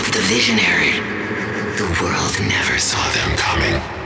of the visionary, the world never saw them coming.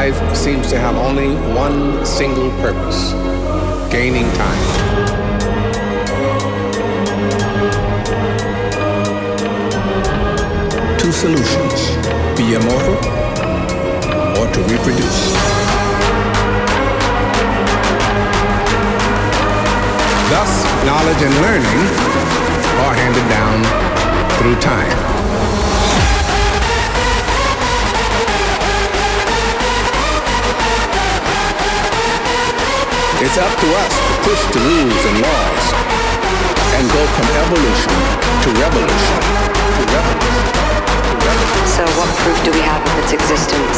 life seems to have only one single purpose gaining time. Two solutions be immortal or to reproduce. Thus, knowledge and learning are handed down through time. It's up to us to push the rules and laws and go from evolution to revolution to revolution. To revolution. So what proof do we have of its existence?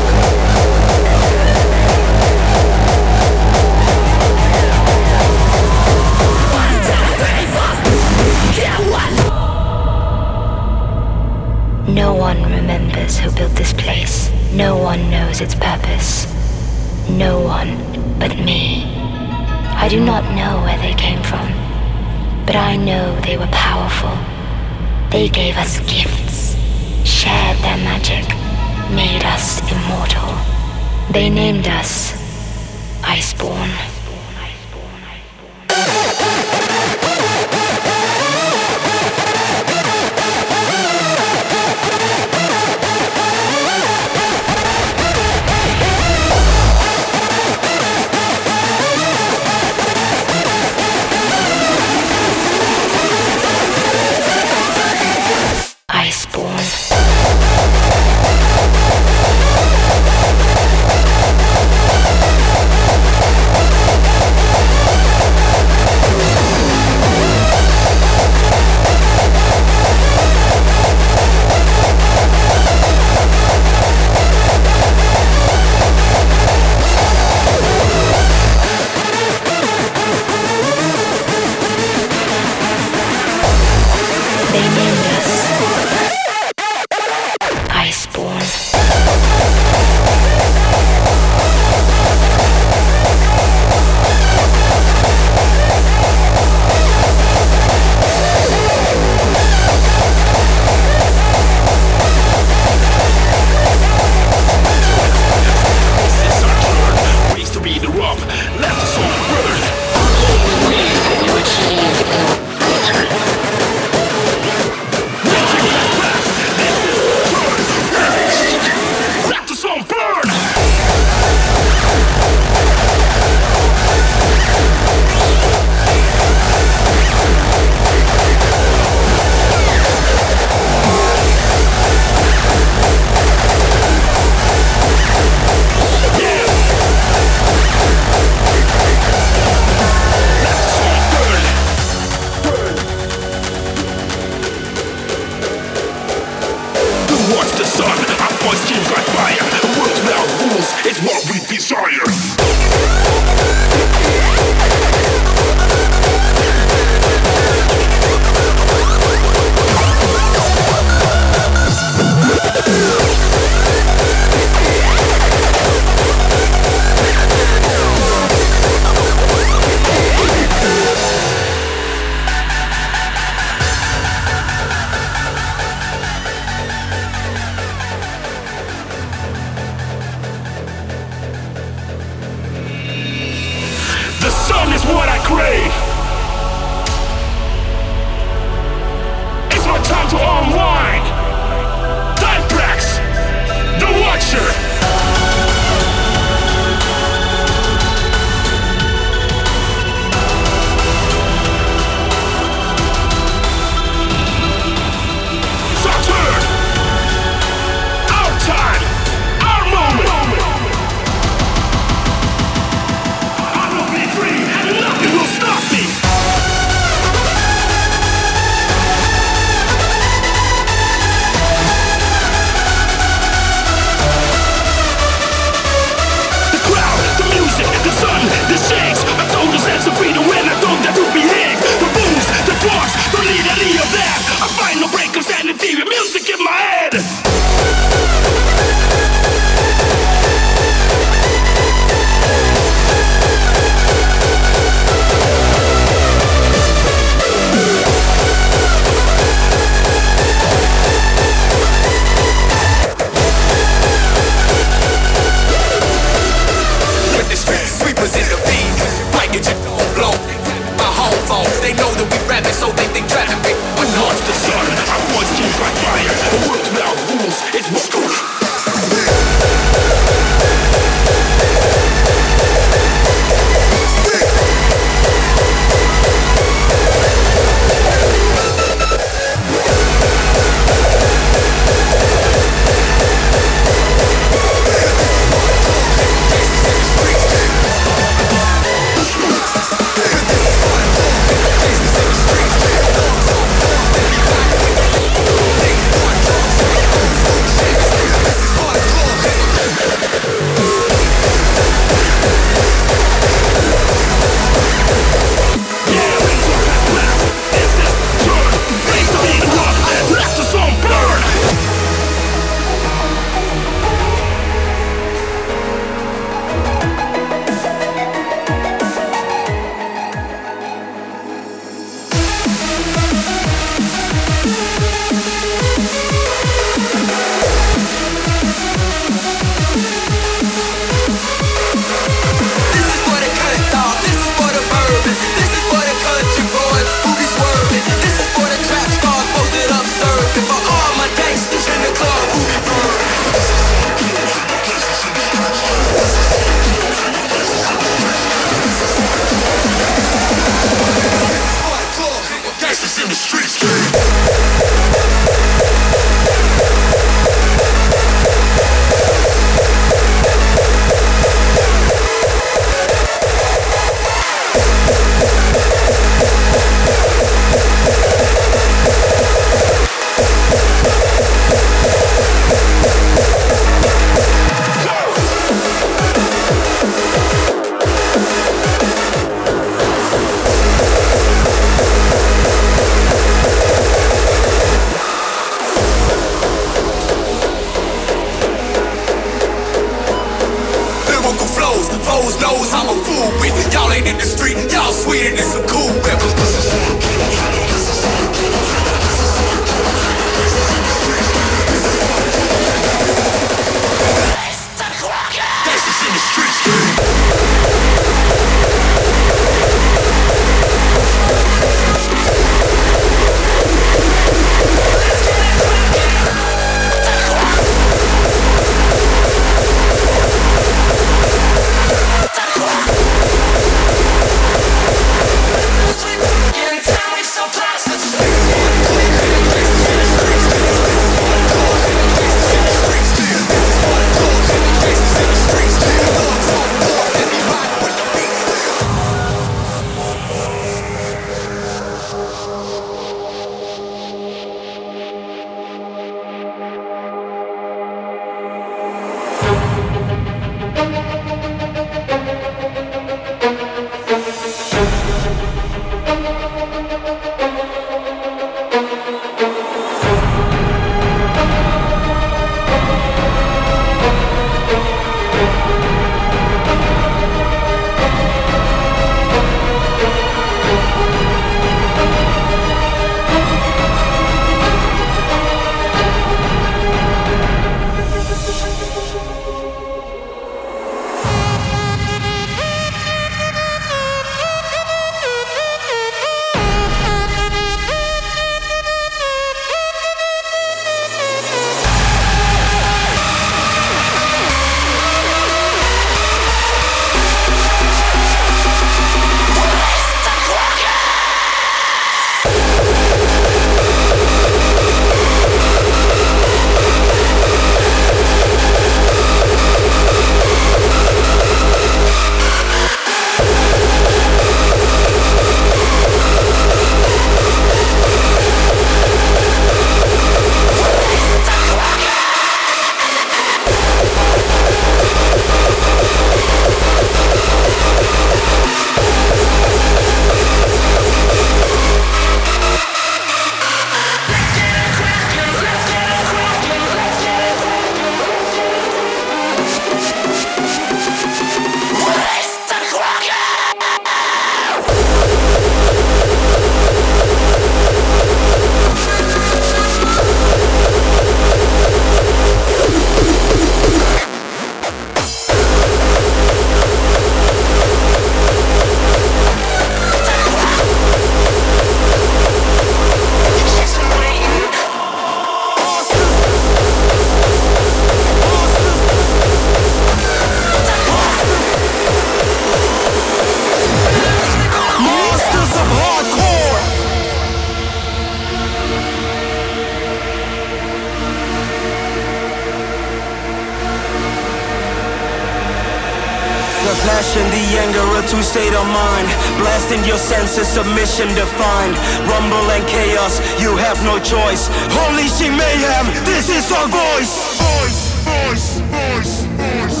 two state of mind. Blasting your senses, submission defined. Rumble and chaos, you have no choice. Holy she mayhem, this is our voice. Voice, voice, voice, voice.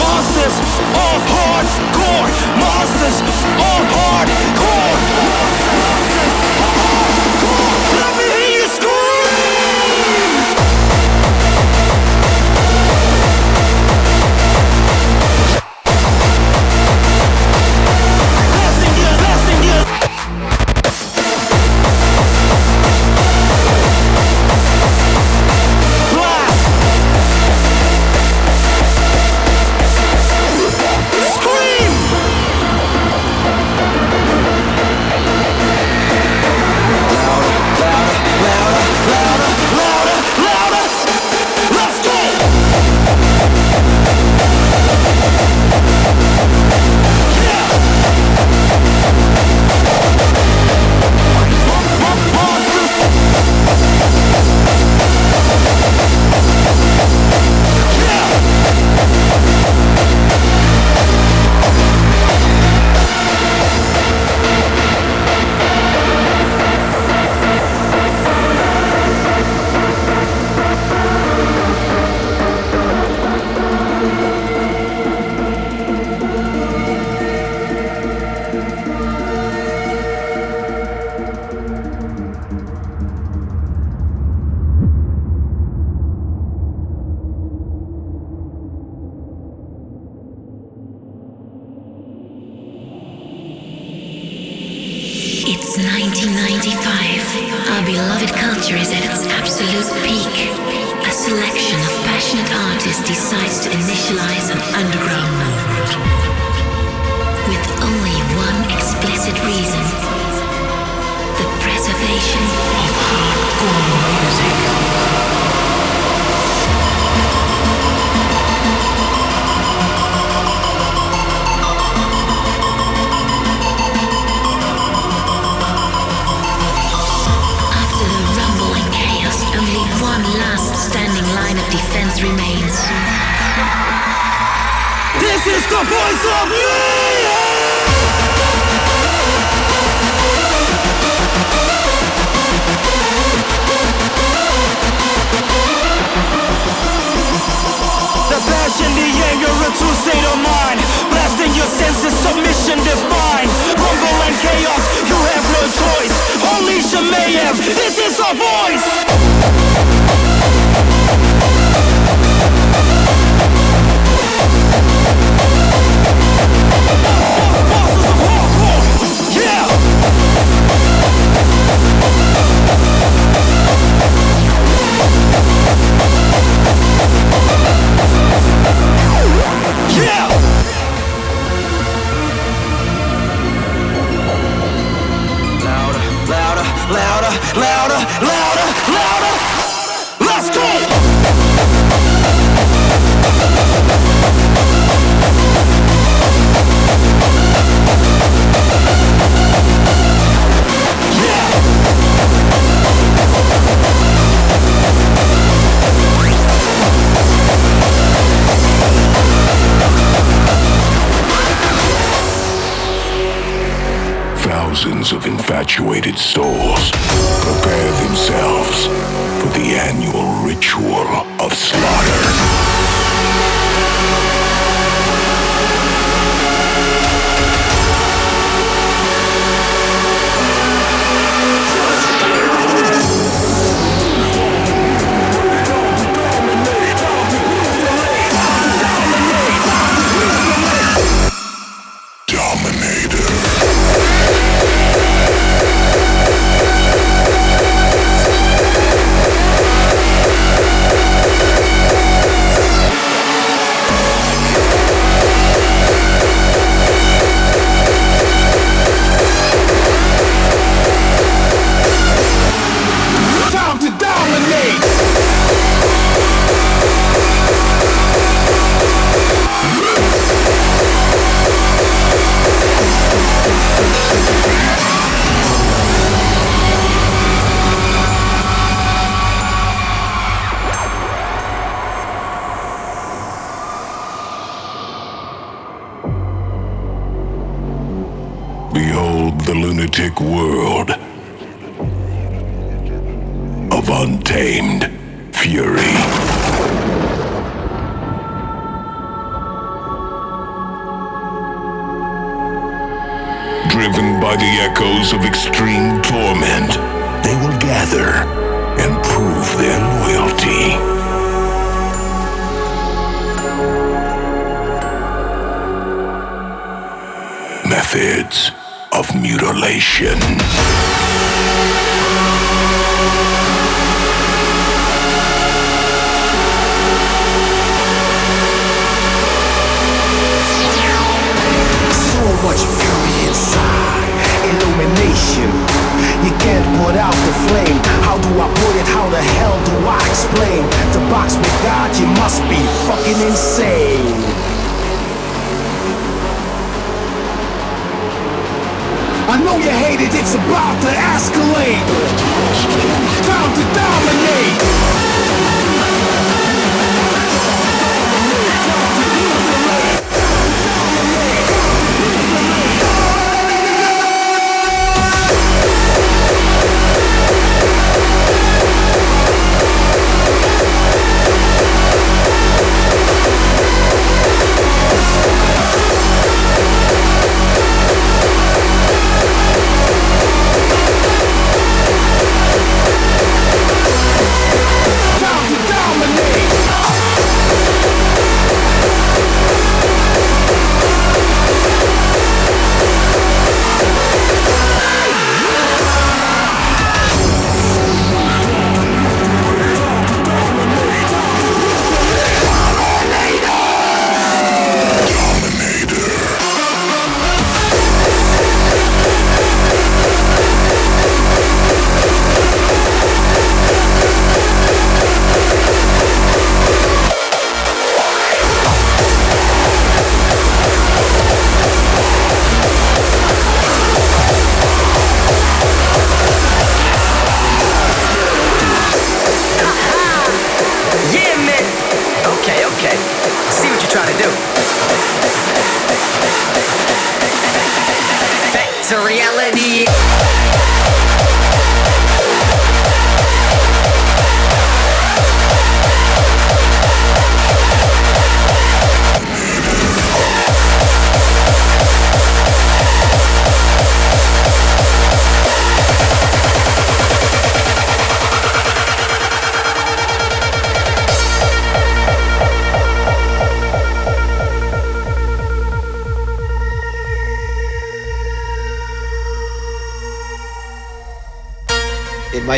Masters of hardcore, masters of hardcore.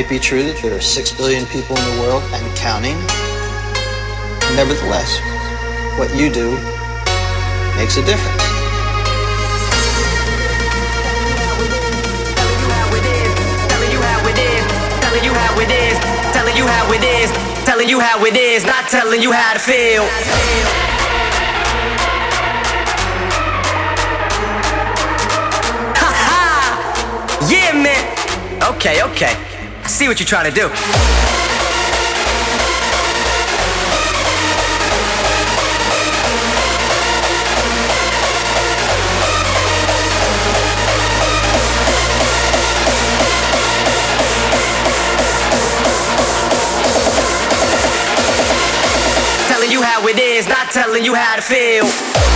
Might be true that there are 6 billion people in the world and counting. Nevertheless, what you do makes a difference. Telling you how it is, telling you how it is, telling you how it is, telling you how it is not telling you how to feel. Ha ha! Yeah, man. Okay, okay. See what you're trying to do. Telling you how it is, not telling you how to feel.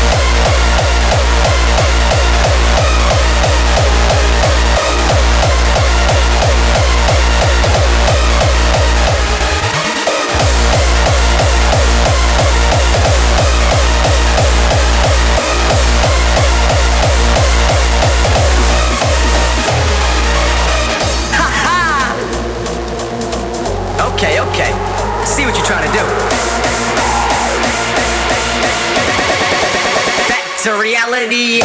Trying to do. Back to reality.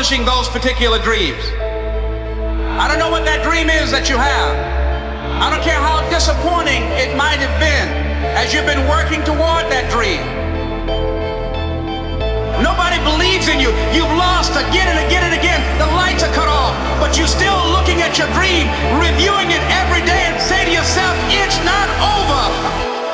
Accomplishing those particular dreams. I don't know what that dream is that you have. I don't care how disappointing it might have been as you've been working toward that dream. Nobody believes in you. You've lost again and again and again. The lights are cut off, but you're still looking at your dream, reviewing it every day and say to yourself, it's not over.